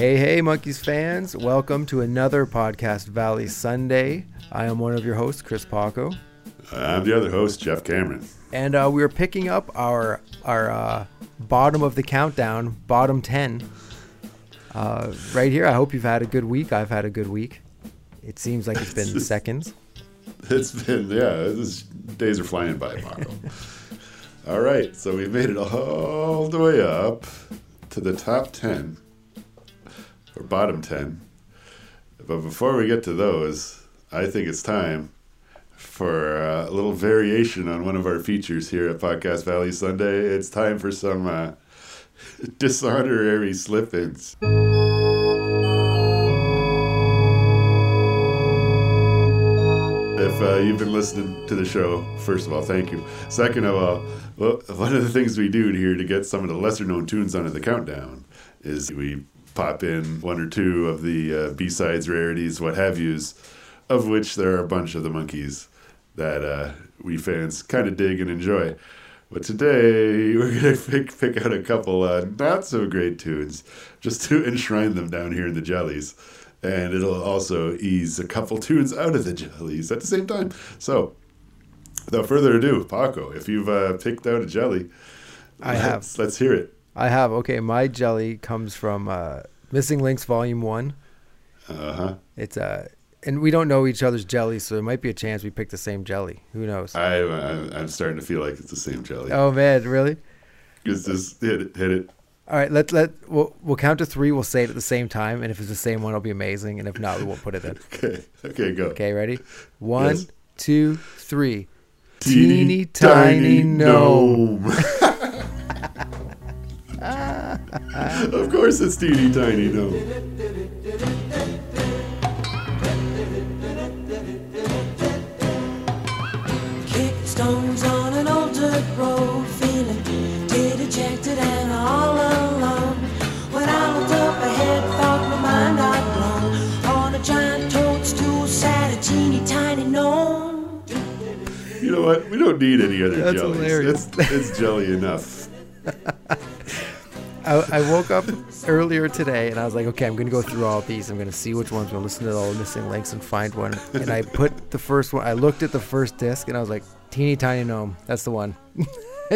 Hey, hey, Monkees fans. Welcome to another Podcast Valley Sunday. I am one of your hosts, Chris Paco. I'm the other host, Jeff Cameron. And uh, we're picking up our, our uh, bottom of the countdown, bottom 10. Uh, right here. I hope you've had a good week. I've had a good week. It seems like it's been seconds. It's been, yeah, days are flying by, Paco. all right, so we've made it all the way up to the top 10 or bottom 10. But before we get to those, I think it's time for a little variation on one of our features here at Podcast Valley Sunday. It's time for some uh, dishonorary slip ins. If uh, you've been listening to the show, first of all, thank you. Second of all, well, one of the things we do here to get some of the lesser known tunes onto the countdown is we pop in one or two of the uh, B sides, rarities, what have yous, of which there are a bunch of the Monkees that uh, we fans kind of dig and enjoy. But today we're gonna pick, pick out a couple uh, not so great tunes, just to enshrine them down here in the jellies, and it'll also ease a couple tunes out of the jellies at the same time. So, without further ado, Paco, if you've uh, picked out a jelly, I let's, have. Let's hear it. I have. Okay, my jelly comes from uh, Missing Links Volume 1. Uh huh. It's uh, and we don't know each other's jelly, so there might be a chance we pick the same jelly. Who knows? I, I I'm starting to feel like it's the same jelly. Oh man, really? Just, just hit it, hit it. All right, let let we'll, we'll count to three. We'll say it at the same time, and if it's the same one, it'll be amazing. And if not, we won't put it in. Okay, okay, go. Okay, ready? One, Yes. two, three. Teeny Teeny tiny gnome. of course, it's teeny tiny gnome. Kicked stones on an old dirt road, feeling dejected and all alone. When I looked up ahead, thought my mind I'd blown. On a giant toadstool sat a teeny tiny gnome. You know what? We don't need any other That's jellies. hilarious. It's, it's jelly enough. I, I woke up earlier today, and I was like, okay, I'm gonna go through all these. I'm gonna see which ones. I'm gonna listen to all the missing links and find one. And I put the first one. I looked at the first disc, and I was like, teeny tiny gnome. That's the one.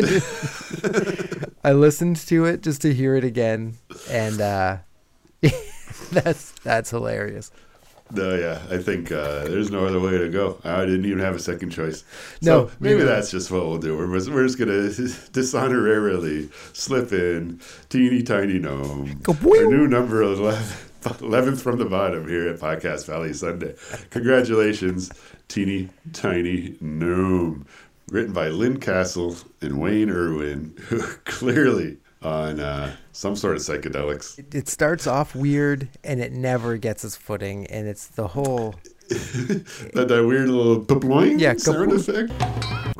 I listened to it just to hear it again, and uh, that's that's hilarious. No, yeah, I think uh, there's no other way to go. I didn't even have a second choice. No, So maybe that's just what we'll do. We're, we're just going to dishonorarily slip in teeny tiny gnome. Our new number 11, 11th from the bottom here at Podcast Valley Sunday. Congratulations, teeny tiny gnome. Written by Lynn Castle and Wayne Irwin, who clearly on uh, some sort of psychedelics. It, it starts off weird, and it never gets its footing, and it's the whole. that, that weird little kaploing Yeah, sound effect.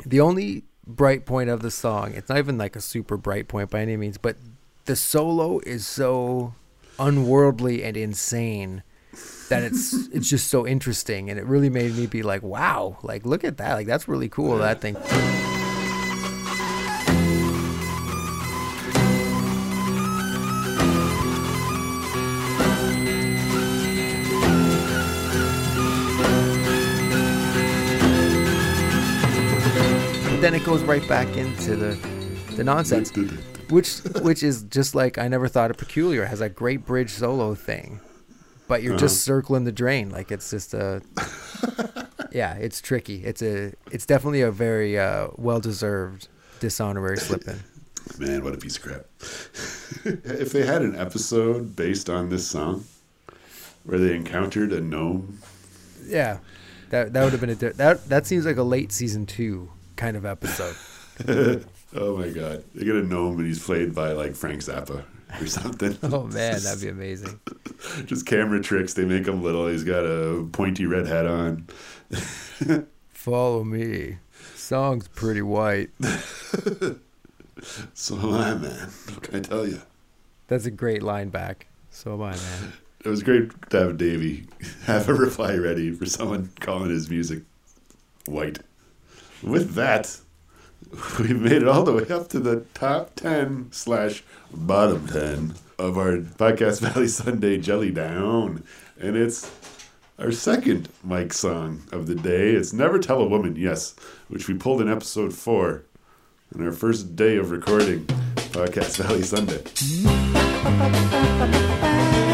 The only bright point of the song, it's not even like a super bright point by any means, but the solo is so unworldly and insane that it's it's just so interesting and it really made me be like, wow, like look at that. Like that's really cool that thing. Then it goes right back into the the nonsense. which which is just like I never thought of peculiar It has a great bridge solo thing, but you're just circling the drain like it's just a yeah it's tricky it's a it's definitely a very uh, well deserved dishonorary slip in. Man, what a piece of crap. if they had an episode based on this song where they encountered a gnome, Yeah, that that would have been a that that seems like a late season two kind of episode. oh my god, they get a gnome and he's played by like Frank Zappa or something. Oh man, that'd be amazing. Just camera tricks. They make him little. He's got a pointy red hat on. Follow me. Song's pretty white. So am I, man. What can I tell you? That's a great line back. So am I, man. It was great to have Davey have a reply ready for someone calling his music white. With that, we've made it all the way up to the top 10 slash bottom 10 of our Podcast Valley Sunday Jelly Down. And it's our second Mike song of the day. It's Never Tell a Woman Yes, which we pulled in episode four on our first day of recording Podcast Valley Sunday.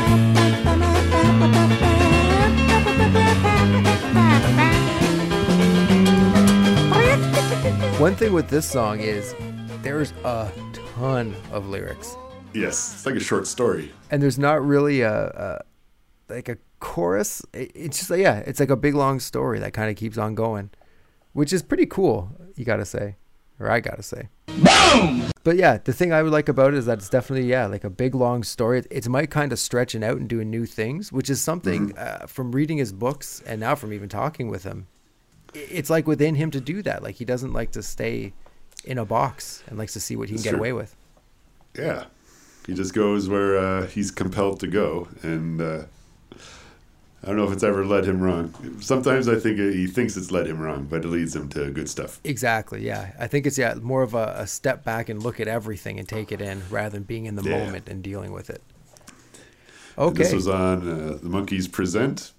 One thing with this song is there's a ton of lyrics, Yes, it's like a short story. and there's not really a, a like a chorus. It's just like, yeah, it's like a big long story that kind of keeps on going, which is pretty cool. You gotta say, or I gotta say. Boom. But yeah, the thing I would like about it is that it's definitely yeah like a big long story. It's Mike kind of stretching out and doing new things, which is something uh, from reading his books and now from even talking with him. It's like within him to do that. Like he doesn't like to stay in a box and likes to see what he can That's get true. away with. Yeah. He just goes where uh, he's compelled to go. And uh, I don't know if it's ever led him wrong. Sometimes I think he thinks it's led him wrong, but it leads him to good stuff. Exactly. Yeah, I think it's yeah more of a, a step back and look at everything and take it in rather than being in the Yeah. moment and dealing with it. And Okay. This was on uh, The Monkees Present,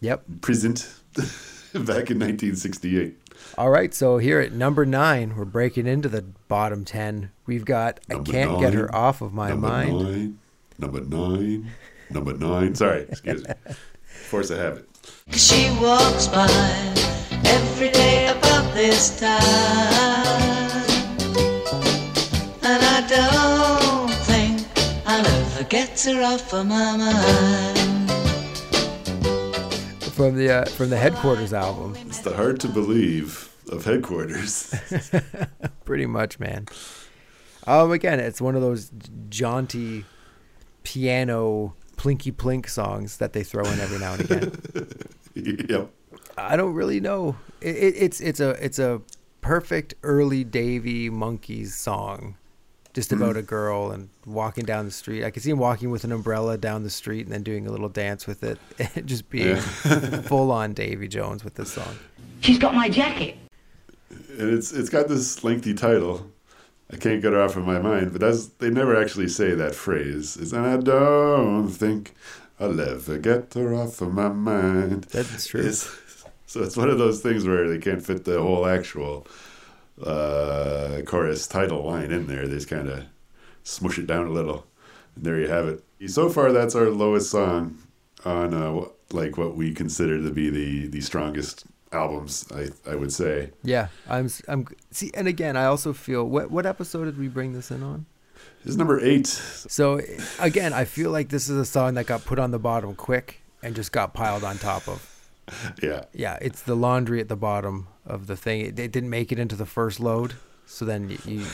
Yep. Present, back in 1968. All right. So here at number nine, we're breaking into the bottom ten. We've got Number I can't get her off of my number mind. nine, number nine, number nine. Sorry, excuse me. Force of habit. She walks by every day about this time. And I don't think I'll ever get her off of my mind. From the uh, from the headquarters album. It's the hard to believe of headquarters. Pretty much, man. Um, again, it's one of those jaunty piano plinky plink songs that they throw in every now and again. yep. I don't really know. It, it, it's it's a it's a perfect early Davy Monkees song, just about a girl and walking down the street. I could see him walking with an umbrella down the street and then doing a little dance with it, and just being full on Davy Jones with this song. She's got my jacket. And it's it's got this lengthy title. I can't get it off of my mind, but that's they never actually say that phrase. It's, and I don't think I'll ever get her off of my mind. That's true. It's, so it's one of those things where they can't fit the whole actual uh, chorus title line in there. They just kind of smush it down a little, and there you have it. So far, that's our lowest song on uh, like what we consider to be the the strongest albums. I I would say. Yeah, I'm I'm see, and again, I also feel what what episode did we bring this in on? This is number eight. So again, I feel like this is a song that got put on the bottom quick and just got piled on top of. Yeah. Yeah, it's the laundry at the bottom of the thing. It, it didn't make it into the first load, so then you, you,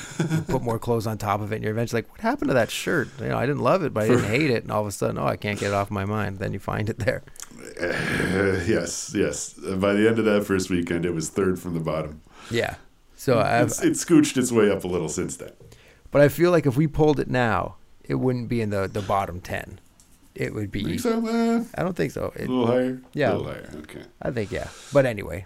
put more clothes on top of it, and you're eventually like, "What happened to that shirt? You know, I didn't love it, but I didn't hate it." And all of a sudden, oh, I can't get it off my mind. Then you find it there. Uh, yes, yes. By the end of that first weekend, it was third from the bottom. Yeah. So It's, it scooched its way up a little since then. but I feel like if we pulled it now, it wouldn't be in the the bottom ten. It would be. Think so? I don't think so. a little higher. Yeah. a little higher. Okay. I think yeah. But anyway,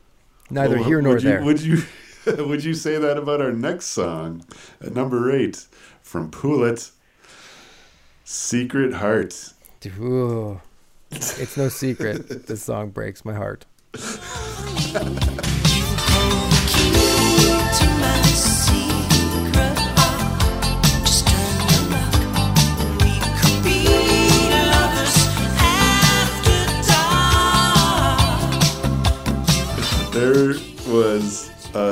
neither Well, here nor would you, there. Would you would you say that about our next song at number eight from Pool It? Secret Heart. Ooh. It's no secret. this song breaks my heart.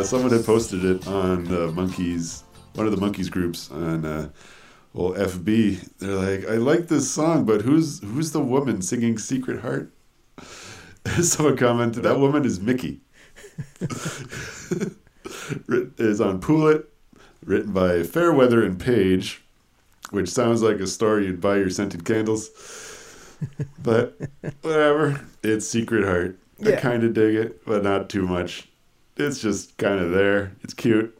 someone had posted it on the Monkees, one of the Monkees groups on uh, well FB. They're like, I like this song, but who's who's the woman singing Secret Heart? Someone commented, that woman is Mickey. Is on Pool It, written by Fairweather and Page, which sounds like a story you'd buy your scented candles. But whatever, it's Secret Heart. I kind of dig it, but not too much. It's just kind of there. It's cute,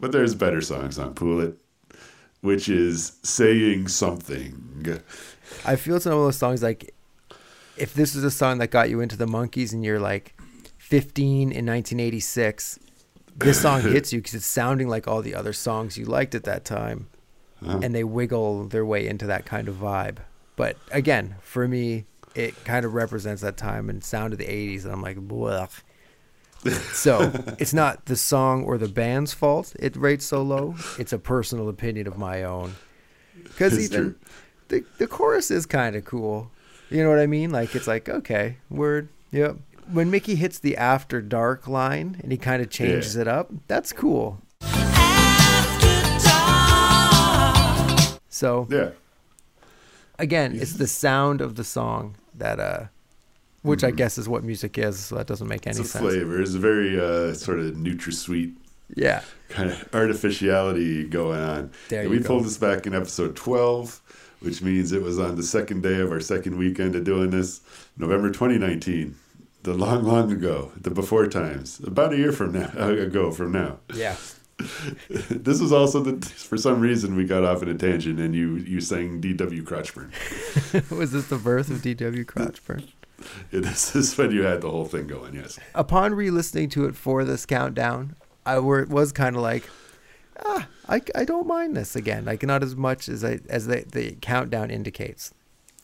but there's better songs on Pool It, which is saying something. I feel it's one of those songs like if this is a song that got you into the Monkees and you're like 15 in 1986, this song hits you because it's sounding like all the other songs you liked at that time. Uh-huh. and they wiggle their way into that kind of vibe. But again, for me, it kind of represents that time and sound of the 80s, and I'm like, Blech. So it's not the song or the band's fault it rates so low. It's a personal opinion of my own. Because It's even the, the chorus is kind of cool. You know what I mean? Like, it's like, okay, word, yep. When Mickey hits the after dark line and he kind of changes it up, that's cool. So Yeah. again, it's the sound of the song that, uh, which I guess is what music is. So that doesn't make any Mm-hmm. It's a sense. flavor. It's a very uh, sort of NutraSweet Yeah, kind of artificiality going on. There And we go. pulled this back in episode 12, which means it was on the second day of our second weekend of doing this, November 2019. The long, long ago, the before times, about a year from now, ago from now. yeah. This was also the for some reason we got off in a tangent and you you sang D.W. Crotchburn. Was this the birth of D.W. Crotchburn? It is this is when you had the whole thing going. Yes. Upon re-listening to it for this countdown, I were, it was kind of like, ah, I, I don't mind this again. Like not as much as I as the, the countdown indicates.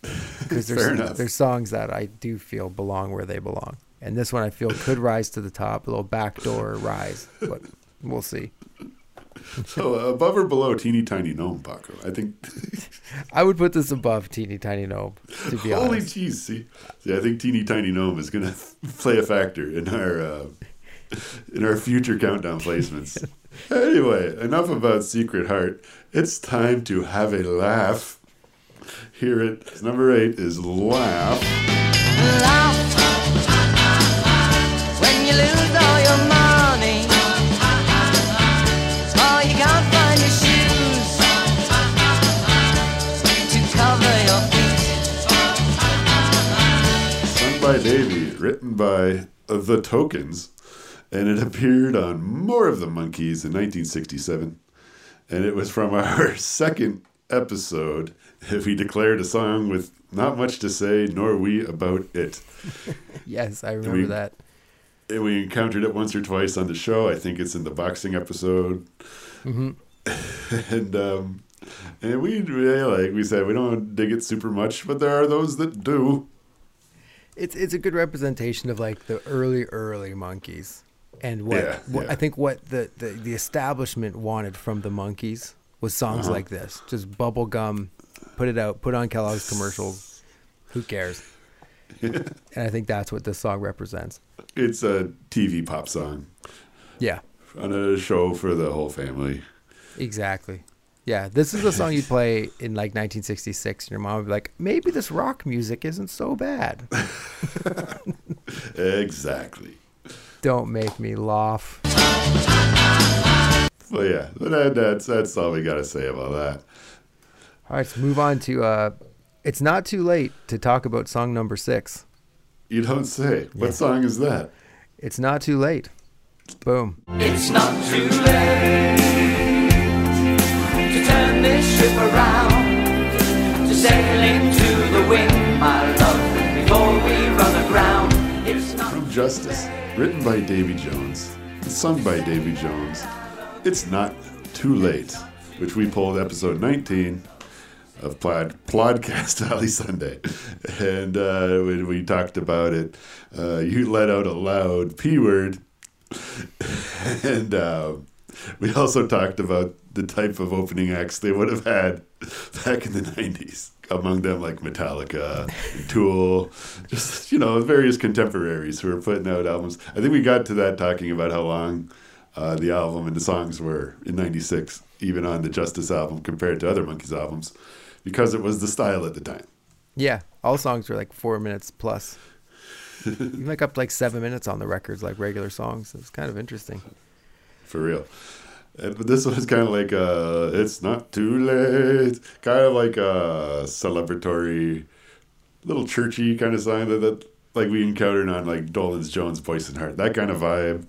Because Fair there's enough. there's songs that I do feel belong where they belong, and this one I feel could rise to the top, a little backdoor rise, but we'll see. So uh, above or below Teeny Tiny Gnome, Paco? I think. I would put this above Teeny Tiny Gnome, to be Holy honest. jeez! See, see, I think Teeny Tiny Gnome is going to play a factor in our uh, in our future countdown placements. anyway, enough about Secret Heart. It's time to have a laugh. Here it number eight is laugh. When written by The Tokens, and it appeared on More of the Monkees in 1967. And it was from our second episode. If we declared a song with not much to say, nor we about it. Yes, I remember we- that. And we encountered it once or twice on the show. I think it's in the boxing episode. hmm and um, and we really like we said we don't dig it super much, but there are those that do. It's it's a good representation of like the early early Monkees and what, Yeah, what yeah. I think what the, the the establishment wanted from the Monkees was songs Uh-huh. like this, just bubble gum, put it out, put on Kellogg's commercials. Who cares? and I think that's what this song represents. It's a TV pop song Yeah, on a show for the whole family. exactly. Yeah, this is a song you'd play in like 1966, and your mom would be like, "Maybe this rock music isn't so bad." Exactly. Don't make me laugh. Well, yeah, that, that's that's all we got to say about that. All right, let's move on to. uh It's not too late to talk about song number six. You don't say. What Yeah. song is that? It's not too late. Boom. It's not too late ship around, to sail into the wind, my love, before we run aground. It's not From Justice, written by Davy Jones, and sung by Davy Jones. It's not too late, which we pulled episode 19 of Plod, Plodcast Valley Sunday, and uh, when we talked about it, uh, you let out a loud p word, and uh, we also talked about the type of opening acts they would have had back in the 90s. Among them, like Metallica, Tool, just, you know, various contemporaries who were putting out albums. I think we got to that talking about how long uh, the album and the songs were in 96, even on the Justice album compared to other Monkees albums, because it was the style at the time. Yeah, all songs were like four minutes plus. you make up like seven minutes on the records, like regular songs. It's kind of interesting. for real. But this one is kind of like uh it's not too late, kind of like a celebratory, little churchy kind of song that, that like we encountered on like Dolenz Jones Boyce and Hart, that kind of vibe,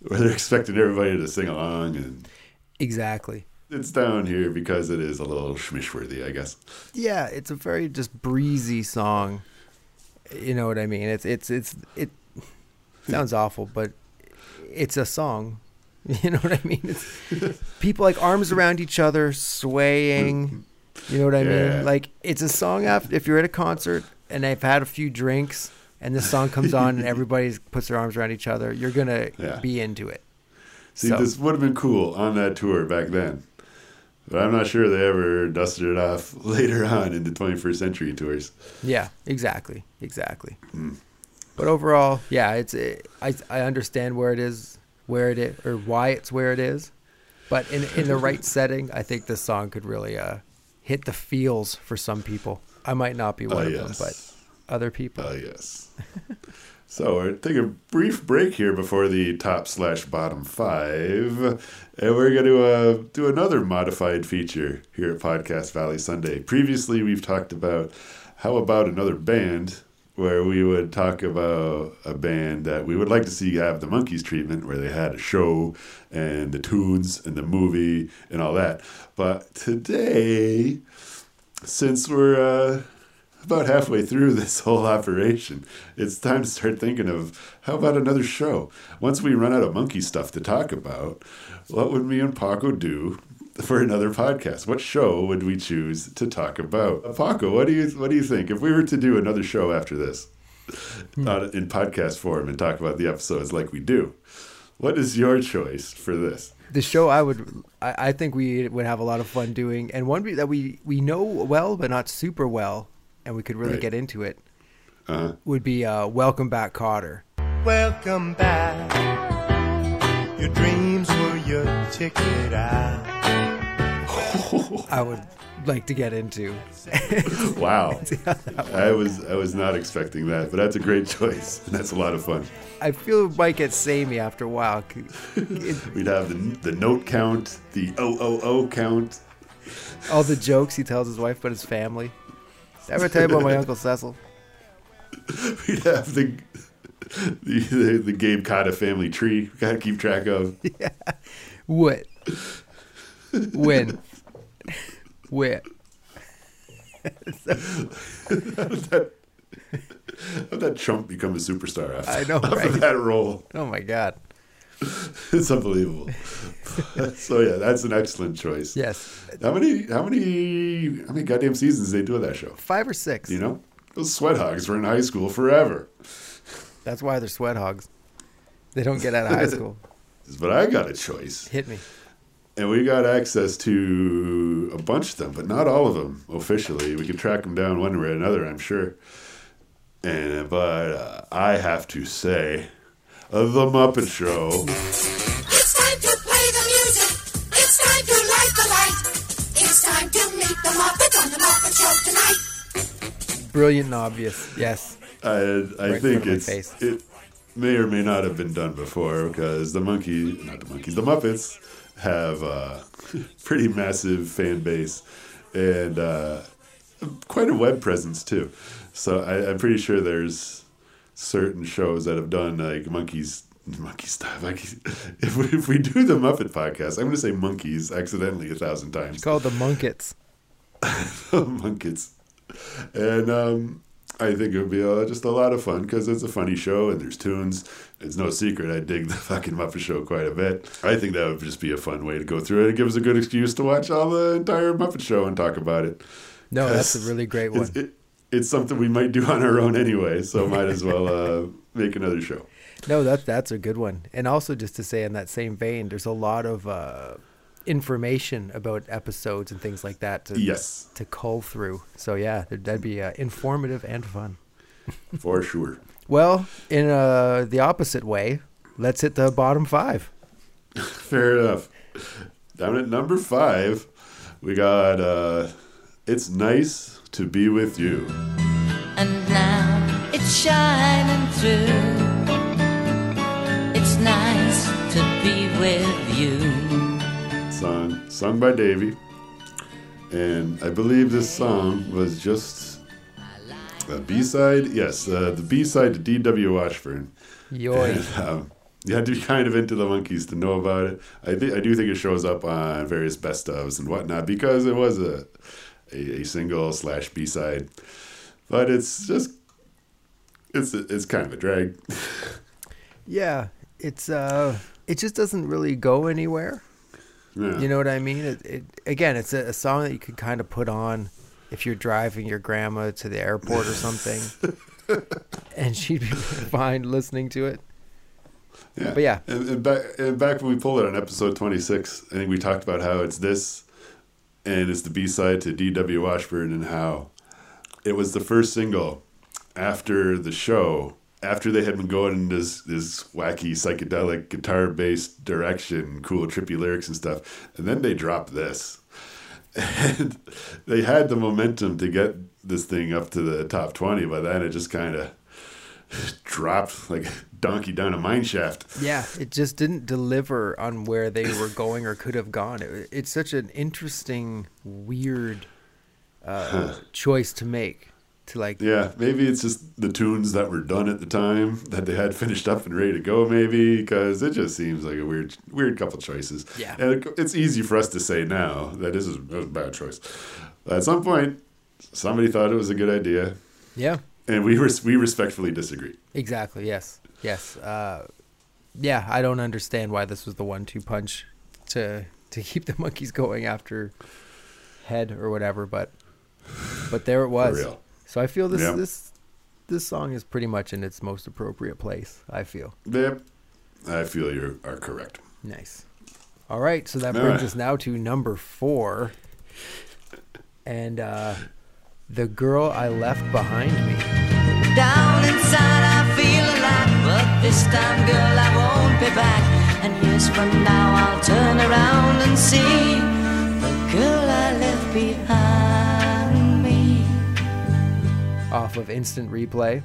where they're expecting everybody to sing along, and Exactly. it's down here because it is a little schmishworthy, I guess. Yeah, it's a very just breezy song. You know what I mean? It's it's it's it sounds awful, but it's a song You know what I mean? It's, people like arms around each other, swaying. You know what I Yeah. mean? Like it's a song after if you're at a concert and they've had a few drinks and this song comes on and everybody puts their arms around each other, you're gonna Yeah. be into it. See, So- this would have been cool on that tour back then. But I'm not sure they ever dusted it off later on in the 21st century tours. Yeah, exactly, exactly. Hmm. But overall, yeah, it's it, I I understand where it is, where it is, or why it's where it is. But in in the right setting, I think this song could really uh, hit the feels for some people. I might not be one Oh, of yes. them, but other people. Oh, yes. so we're take a brief break here before the top slash bottom five, and we're going to uh, do another modified feature here at Podcast Valley Sunday. Previously, we've talked about how about another band where we would talk about a band that we would like to see have the Monkees treatment where they had a show and the tunes and the movie and all that but today since we're uh, about halfway through this whole operation, it's time to start thinking of how about another show? Once we run out of monkey stuff to talk about, what would me and Paco do for another podcast? What show would we choose to talk about? Paco, what do you what do you think if we were to do another show after this uh, in podcast form and talk about the episodes like we do? What is your choice for this? the show I would I, I think we would have a lot of fun doing, and one that we we know well but not super well, and we could really Right. get into it Uh, would be uh, Welcome Back, Kotter. Welcome back. Your dreams were your ticket out. I would like to get into. wow, I was I was not expecting that, but that's a great choice, and that's a lot of fun. I feel it might get samey after a while. It- We'd have the, the note count, the OOO count. all the jokes he tells his wife about his family. Did I ever tell you about my uncle Cecil? We'd have the the, the, the Gabe Kotter family tree. We gotta keep track of. Yeah. What? When? Where? How did that Trump become a superstar after, I know, after right? that role? Oh my God! It's unbelievable. so yeah, that's an excellent choice. Yes, How many how many how many goddamn seasons did they do of that show? five or six. You know? Those sweat hogs were in high school forever. That's why they're sweat hogs. They don't get out of high school. But I got a choice. Hit me. And we got access to a bunch of them, but not all of them officially. We can track them down one way or another, I'm sure. And but uh, I have to say, uh, the Muppet Show. It's time to play the music. It's time to light the light. It's time to meet the Muppets on the Muppet Show tonight. Brilliant and obvious. Yes. I I Right think front it's it may or may not have been done before because the monkey, not the Monkees, the Muppets have a pretty massive fan base and uh, quite a web presence too. So I, I'm pretty sure there's certain shows that have done like Monkees. Monkey stuff. Monkeys. If we, if we do the Muppet podcast, I'm going to say Monkees accidentally a thousand times. It's called the Munkets. Munkets. And um, I think it would be uh, just a lot of fun because it's a funny show and there's tunes. It's no secret I dig the fucking Muppet Show quite a bit. I think that would just be a fun way to go through it. It gives us a good excuse to watch all the entire Muppet Show and talk about it. No, that's a really great one. It's, it, it's something we might do on our own anyway, so might as well uh, make another show. No, that that's a good one. And also, just to say in that same vein, there's a lot of uh, information about episodes and things like that to Yes, to cull through. So yeah, that'd that'd be uh, informative and fun. for sure. Well, in uh, the opposite way, let's hit the bottom five. Fair enough. Down at number five, we got uh, It's Nice to Be With You. and now it's shining through. It's nice to be with you. Song, sung by Davey. And I believe this song was just a B side. Yes, uh, the B side to D.W. Washburn. Yoy. And, um, you had to be kind of into the Monkees to know about it. I think I do think it shows up on various best ofs and whatnot because it was a a, a single slash B side, but it's just it's it's kind of a drag. Yeah, it's uh, it just doesn't really go anywhere. Yeah. You know what I mean? It, it again, it's a, a song that you could kind of put on if you're driving your grandma to the airport or something, and she'd be fine listening to it. Yeah. But yeah. And, and back and back when we pulled it on episode twenty six, I think we talked about how it's this and it's the B side to D.W. Washburn and how it was the first single after the show, after they had been going in this this wacky psychedelic guitar based direction, cool trippy lyrics and stuff, and then they dropped this. And they had the momentum to get this thing up to the top twenty, but then it just kind of dropped like a donkey down a mine shaft. Yeah, it just didn't deliver on where they were going or could have gone. It, it's such an interesting, weird uh, choice to make. To like, Yeah, maybe it's just the tunes that were done at the time that they had finished up and ready to go. Maybe because it just seems like a weird, weird couple choices. Yeah. and it's easy for us to say now that this is a bad choice. At some point, somebody thought it was a good idea, yeah, and we res- we respectfully disagree. exactly. Yes, yes. Uh, yeah, I don't understand why this was the one-two punch to to keep the Monkees going after head or whatever, but but there it was. Real. So I feel this Yeah. this this song is pretty much in its most appropriate place. I feel. Yep, I feel you are correct. Nice. All right, so that All brings right. us now to number four, and uh, the girl I left behind me. Down inside I feel alive But this time girl I won't be back And years from now I'll turn around and see The girl I left behind off of Instant Replay.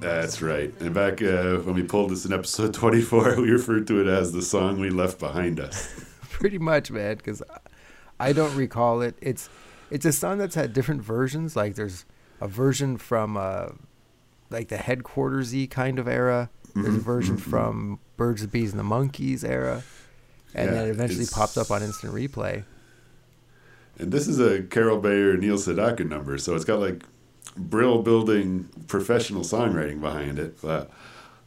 That's right. And back uh, when we pulled this in episode twenty four, we referred to it as the song we left behind us. Pretty much, man, because I don't recall it. It's it's a song that's had different versions. Like there's a version from uh, like the headquartersy kind of era. There's a Mm-hmm, version from Birds, the Bees, and the Monkees era, and then it eventually it's- popped up on Instant Replay. And this is a Carol Bayer Neil Sedaka number, so it's got like brill building professional songwriting behind it. But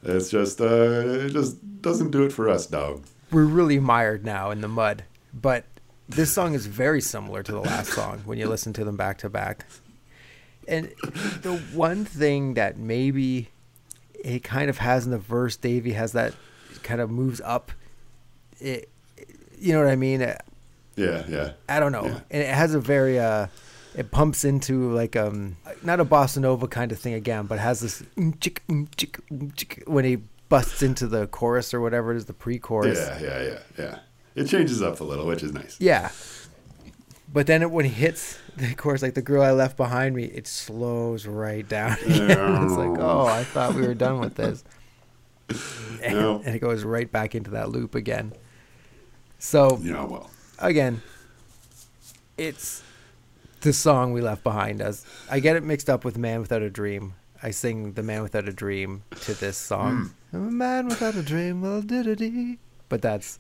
it's just uh, it just doesn't do it for us, dog. we're really mired now in the mud. But this song is very similar to the last song when you listen to them back to back. And the one thing that maybe it kind of has in the verse, Davey has that kind of moves up. It, you know what I mean? Yeah, yeah. I don't know. Yeah. And it has a very uh it pumps into like um not a bossa nova kind of thing again, but has this mm, chick, mm, chick, mm, chick, when he busts into the chorus or whatever it is, the pre-chorus. Yeah, yeah, yeah, yeah. It changes up a little, which is nice. Yeah. But then it, when he hits the chorus, like the girl I left behind me, it slows right down. it's like, oh, I thought we were done with this. And, No. and it goes right back into that loop again. So Yeah, well. again, it's the song we left behind us. I get it mixed up with "Man Without a Dream." I sing "The Man Without a Dream" to this song. I'm a man without a dream, well, did But that's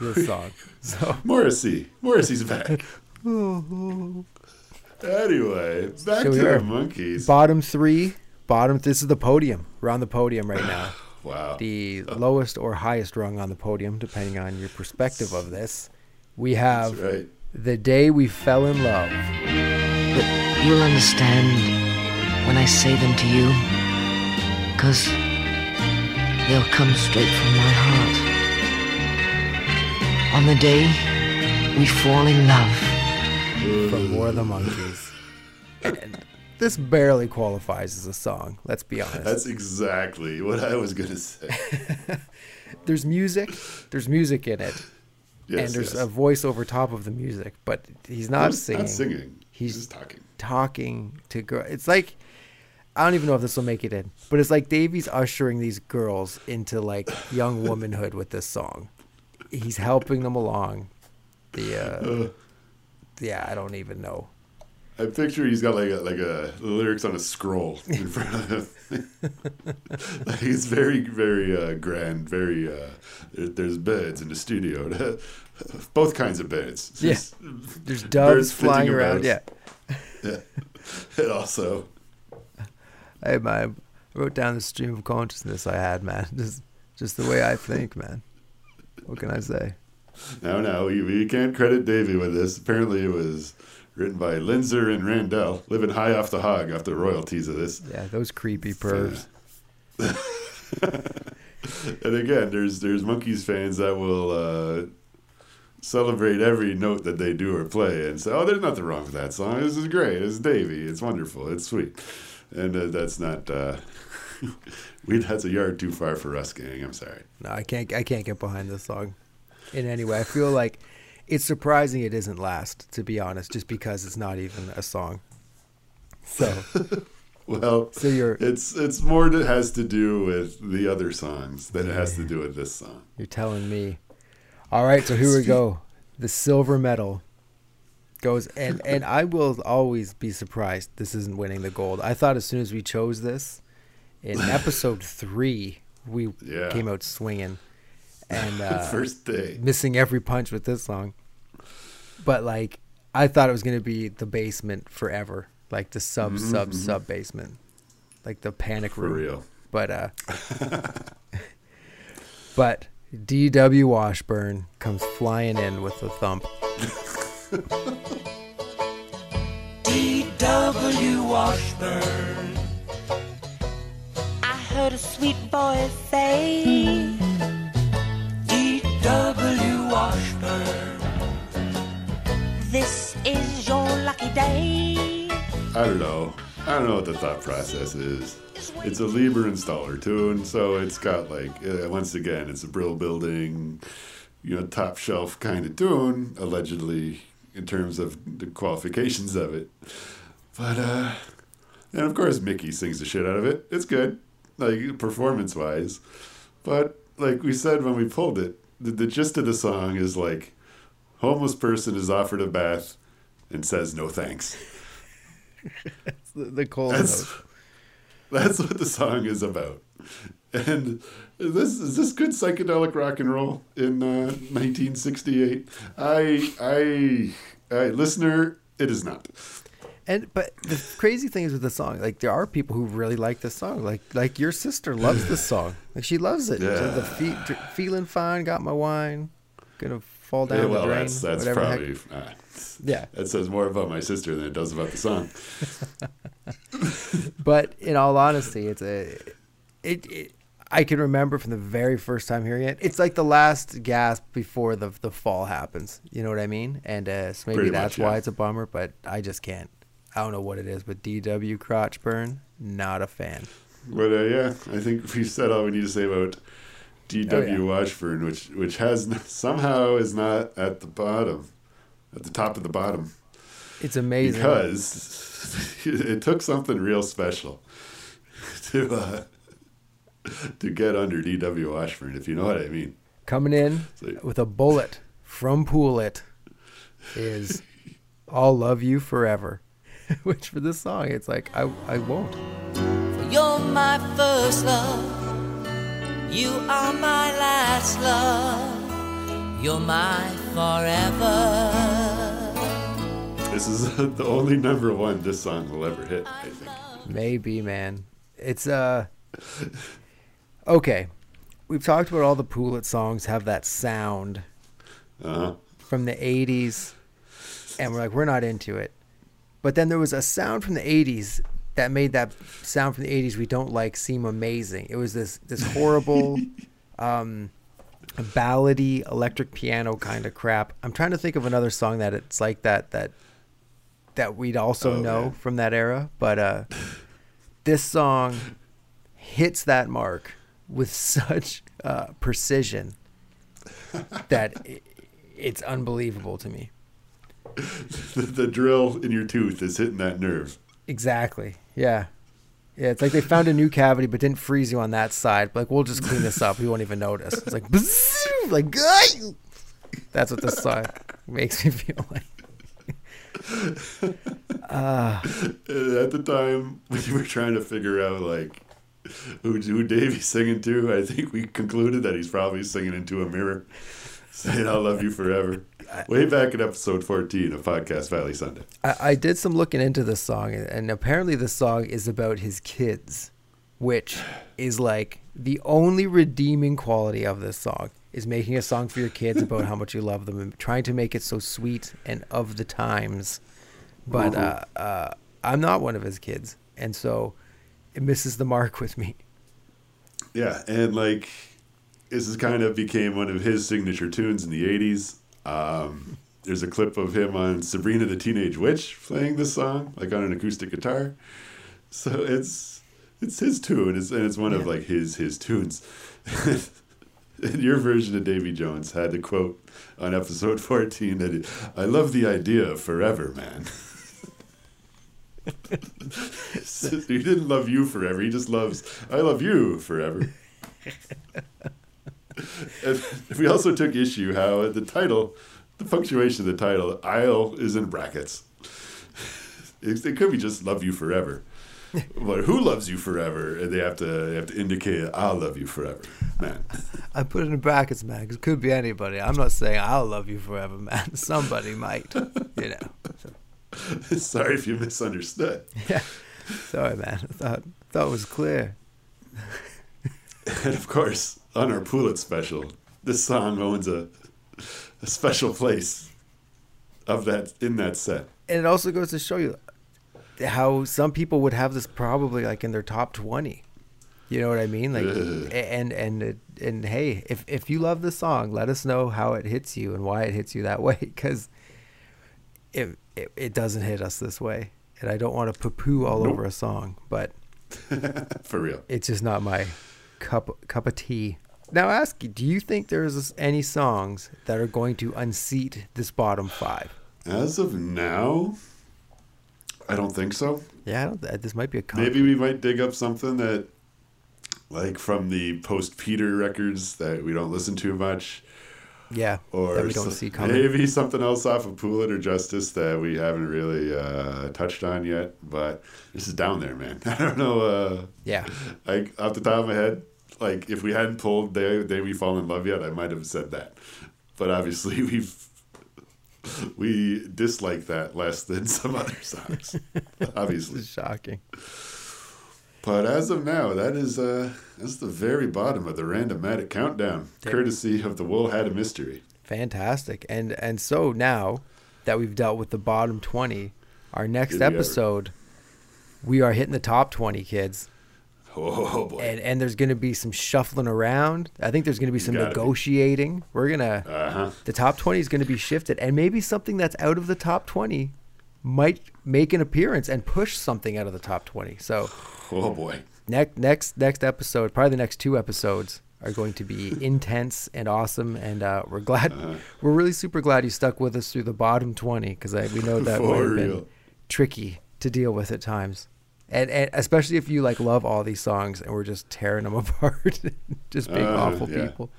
this song. So Morrissey. Morrissey's back. anyway, back So to the Monkees. bottom three, bottom. This is the podium. We're on the podium right now. wow. The lowest or highest rung on the podium, depending on your perspective of this. We have That's right. The day we fell in love. But you'll understand when I say them to you Cause they'll come straight from my heart On the day we fall in love from More of the Monkees. And this barely qualifies as a song. Let's be honest. That's exactly what I was going to say. there's music. There's music in it, Yes, and there's yes. a voice over top of the music. But he's not He's singing. Not singing. He's He's just talking. talking to girls. It's like I don't even know if this will make it in, but it's like Davey's ushering these girls into like young womanhood with this song. He's helping them along. The uh, yeah, I don't even know. I picture he's got like a, like a lyrics on a scroll in front of him. like it's very very uh, grand. Very uh, there, there's beds in the studio. Both kinds of beds. Yeah. There's doves flying around. Yeah. Yeah. And also, Hey man, I wrote down the stream of consciousness I had, man. Just just the way I think, man. What can I say? No, no, we, we can't credit Davey with this. Apparently, it was written by Linzer and Randell, living high off the hog off the royalties of this. Yeah, those creepy pervs. And again, there's there's Monkees fans that will uh, celebrate every note that they do or play and say, "Oh, there's nothing wrong with that song. This is great. It's Davey. It's wonderful. It's sweet." And uh, that's not. Uh, we that's a yard too far for us, gang. I'm sorry. No, I can't. I can't get behind this song in any way. I feel like it's surprising it isn't last. To be honest, just because it's not even a song. So, Well, so you're it's it's more that has to do with the other songs than it has to do with this song. you're telling me. All right, so here we go. The silver medal goes, and and I will always be surprised this isn't winning the gold. I thought as soon as we chose this in episode three, we Yeah. came out swinging, and uh, First day. missing every punch with this song. But like, I thought it was gonna be the basement forever, like the sub sub sub basement, like the panic For room. real. But uh, but D.W. Washburn comes flying in with a thump. D.W. Washburn. I heard a sweet voice say, is your lucky day. I don't know. I don't know what the thought process is. It's a Leiber and Stoller tune, so it's got like uh, once again, it's a Brill building, you know, top shelf kind of tune, allegedly in terms of the qualifications of it. But uh, and of course Mickey sings the shit out of it. It's good, like performance wise. But like we said when we pulled it, the, the gist of the song is like, homeless person is offered a bath and says no thanks. The, the cold That's that's what the song is about. And this is this good psychedelic rock and roll in uh, 1968. I I I listener, it is not. And but the crazy thing is with the song, like there are people who really like this song. Like like your sister loves this song. Like she loves it. Yeah. The fe- feeling fine, got my wine, gonna fall down Yeah, the well, drain. that's that's the probably uh, Yeah. That says more about my sister than it does about the song. But in all honesty, it's a it, it. I can remember from the very first time hearing it. It's like the last gasp before the the fall happens. You know what I mean? And uh, so maybe Pretty that's much, why it's a bummer. But I just can't. I don't know what it is, but DW crotch burn, not a fan. But uh, yeah, I think we said all we need to say about D.W. Oh, yeah. Washburn, which which has somehow is not at the bottom, at the top of the bottom. It's amazing. because it took something real special to uh, to get under D.W. Washburn, if you know what I mean. Coming in So- with a bullet from Pool It is "I'll Love You Forever," which for this song, it's like I I won't. You're my first love. You are my last love. You're my forever. This is the only number one this song will ever hit, I think. Maybe, man. It's uh okay. We've talked about all the Pool It songs have that sound Uh-huh. from the '80s, and we're like, we're not into it. But then there was a sound from the '80s that made that sound from the '80s we don't like seem amazing. It was this this horrible, um, ballady electric piano kind of crap. I'm trying to think of another song that it's like that that that we'd also Oh, know man. from that era, but uh, this song hits that mark with such uh, precision that i it's unbelievable to me. The, the drill in your tooth is hitting that nerve. Exactly. Yeah. Yeah, it's like they found a new cavity but didn't freeze you on that side. Like we'll just clean this up. You won't even notice. It's like like! That's what this song makes me feel like. Uh, At the time, when we were trying to figure out, like, who, who Davey's singing to. I think we concluded that he's probably singing into a mirror, saying, I'll love you forever. Way back in episode 14 of Podcast Valley Sunday. I, I did some looking into this song, and apparently the song is about his kids, which is like The only redeeming quality of this song is making a song for your kids about how much you love them and trying to make it so sweet and of the times. But uh, uh, I'm not one of his kids, and so it misses the mark with me. Yeah, and like this is kind of became one of his signature tunes in the '80s. Um, there's a clip of him on Sabrina the Teenage Witch playing this song, like on an acoustic guitar. So it's it's his tune, it's, and it's one of like his his tunes. and your version of Davy Jones had the quote on episode 14 that he, I love the idea of forever, man. he didn't love you forever. He just loves I love you forever. we also took issue how the title, the punctuation of the title, "I'll" is in brackets. It, it could be just "love you forever," but who loves you forever? And they have to they have to indicate "I'll love you forever," man. I put it in brackets, man, 'cause it could be anybody. I'm not saying I'll love you forever, man. Somebody might, you know. So, Sorry if you misunderstood. yeah. Sorry, man. I thought thought it was clear. And of course, on our Pool It special, this song owns a a special place of that in that set. And it also goes to show you how some people would have this probably like in their top 20. You know what I mean? Like Ugh. and and and, hey, if if you love the song, let us know how it hits you and why it hits you that way cuz it, it it doesn't hit us this way. And I don't want to poo-poo all Nope. over a song, but For real. it's just not my cup cup of tea. Now, ask you, do you think there's any songs that are going to unseat this bottom five? As of now, I don't think so. Yeah, I don't, this might be a Maybe we might dig up something that, like from the post Peter records that we don't listen to much, yeah, or that we don't so- see coming. maybe something else off of Pool It or Justus that we haven't really uh, touched on yet. But this is down there, man. I don't know. Uh, Yeah, like off the top of my head, like if we hadn't pulled "Day, Day We Fall in Love" yet, I might have said that. But obviously, we've we dislike that less than some other songs. obviously, shocking. but as of now, that is uh that's the very bottom of the randomatic countdown, courtesy of the Wool Hat of Mystery. Fantastic. And and so now that we've dealt with the bottom 20, our next Did episode we are hitting the top 20 kids. Oh boy! And and there's going to be some shuffling around. I think there's going to be some Gotta be. negotiating. We're going to Uh huh. the top 20 is going to be shifted and maybe something that's out of the top 20 might make an appearance and push something out of the top 20. So Oh boy! next next next episode, probably the next two episodes are going to be intense and awesome, and uh, we're glad Uh-huh. we're really super glad you stuck with us through the bottom twenty because we know that would have been tricky to deal with at times, and and especially if you like love all these songs and we're just tearing them apart, just being Uh, awful yeah. people.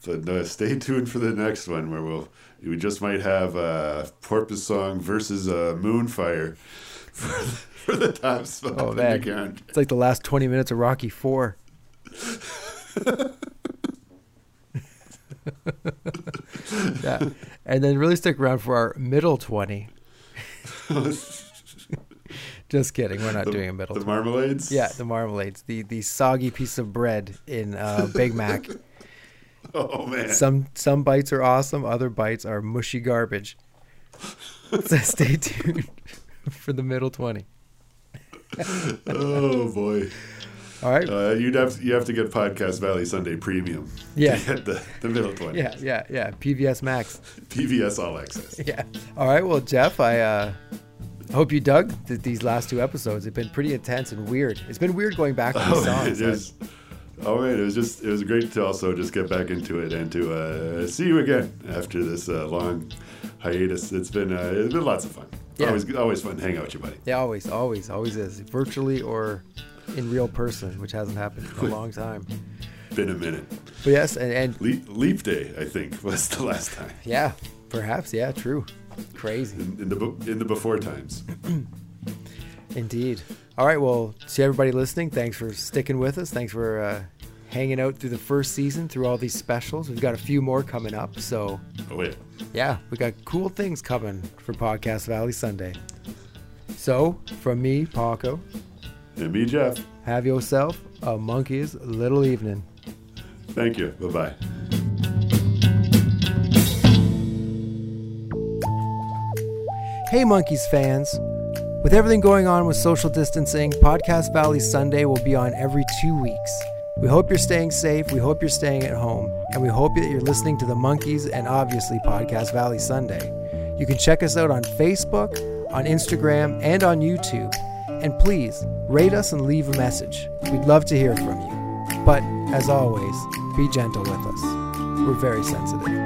So uh, stay tuned for the next one where we'll we just might have uh, Porpoise Song versus uh, Moonfire for, for the top spot Oh man, the it's like the last twenty minutes of Rocky Four. yeah, and then really stick around for our middle twenty. Just kidding, we're not The- doing a middle. The 20. marmalades. yeah, the marmalades, the the soggy piece of bread in uh, Big Mac. Oh man. Some some bites are awesome, other bites are mushy garbage. so stay tuned for the middle twenty. oh boy. All right. Uh, you'd have you have to get Podcast Valley Sunday Premium. Yeah. To get the, the middle twenty. Yeah, yeah, yeah. PVS Max. PVS All Access. Yeah. All right. Well, Jeff, I uh, hope you dug th- these last two episodes. They've been pretty intense and weird. It's been weird going back to these Oh, songs. it oh man, it was just it was great to also just get back into it and to uh, see you again after this uh, long hiatus. It's been uh, it's been lots of fun. Yeah. Always always fun to hang out with you, buddy. Yeah, always, always, always is. Virtually or in real person, which hasn't happened in a long time. Been a minute. But yes, and, and Leap, leap day, I think, was the last time yeah, perhaps, yeah, true. Crazy. in, in the in the before times. Indeed. All right. Well, to everybody listening, thanks for sticking with us. Thanks for uh, hanging out through the first season, through all these specials. We've got a few more coming up. So, Oh wait, yeah, we got cool things coming for Podcast Valley Sunday. So, from me, Paco, and me, Jeff. Have yourself a monkey's little evening. Thank you. Bye bye. Hey, Monkees fans! With everything going on with social distancing, Podcast Valley Sunday will be on every two weeks. We hope you're staying safe, we hope you're staying at home, and we hope that you're listening to the Monkees and obviously Podcast Valley Sunday. You can check us out on Facebook, on Instagram, and on YouTube. And please rate us and leave a message. We'd love to hear from you. But as always, be gentle with us. We're very sensitive.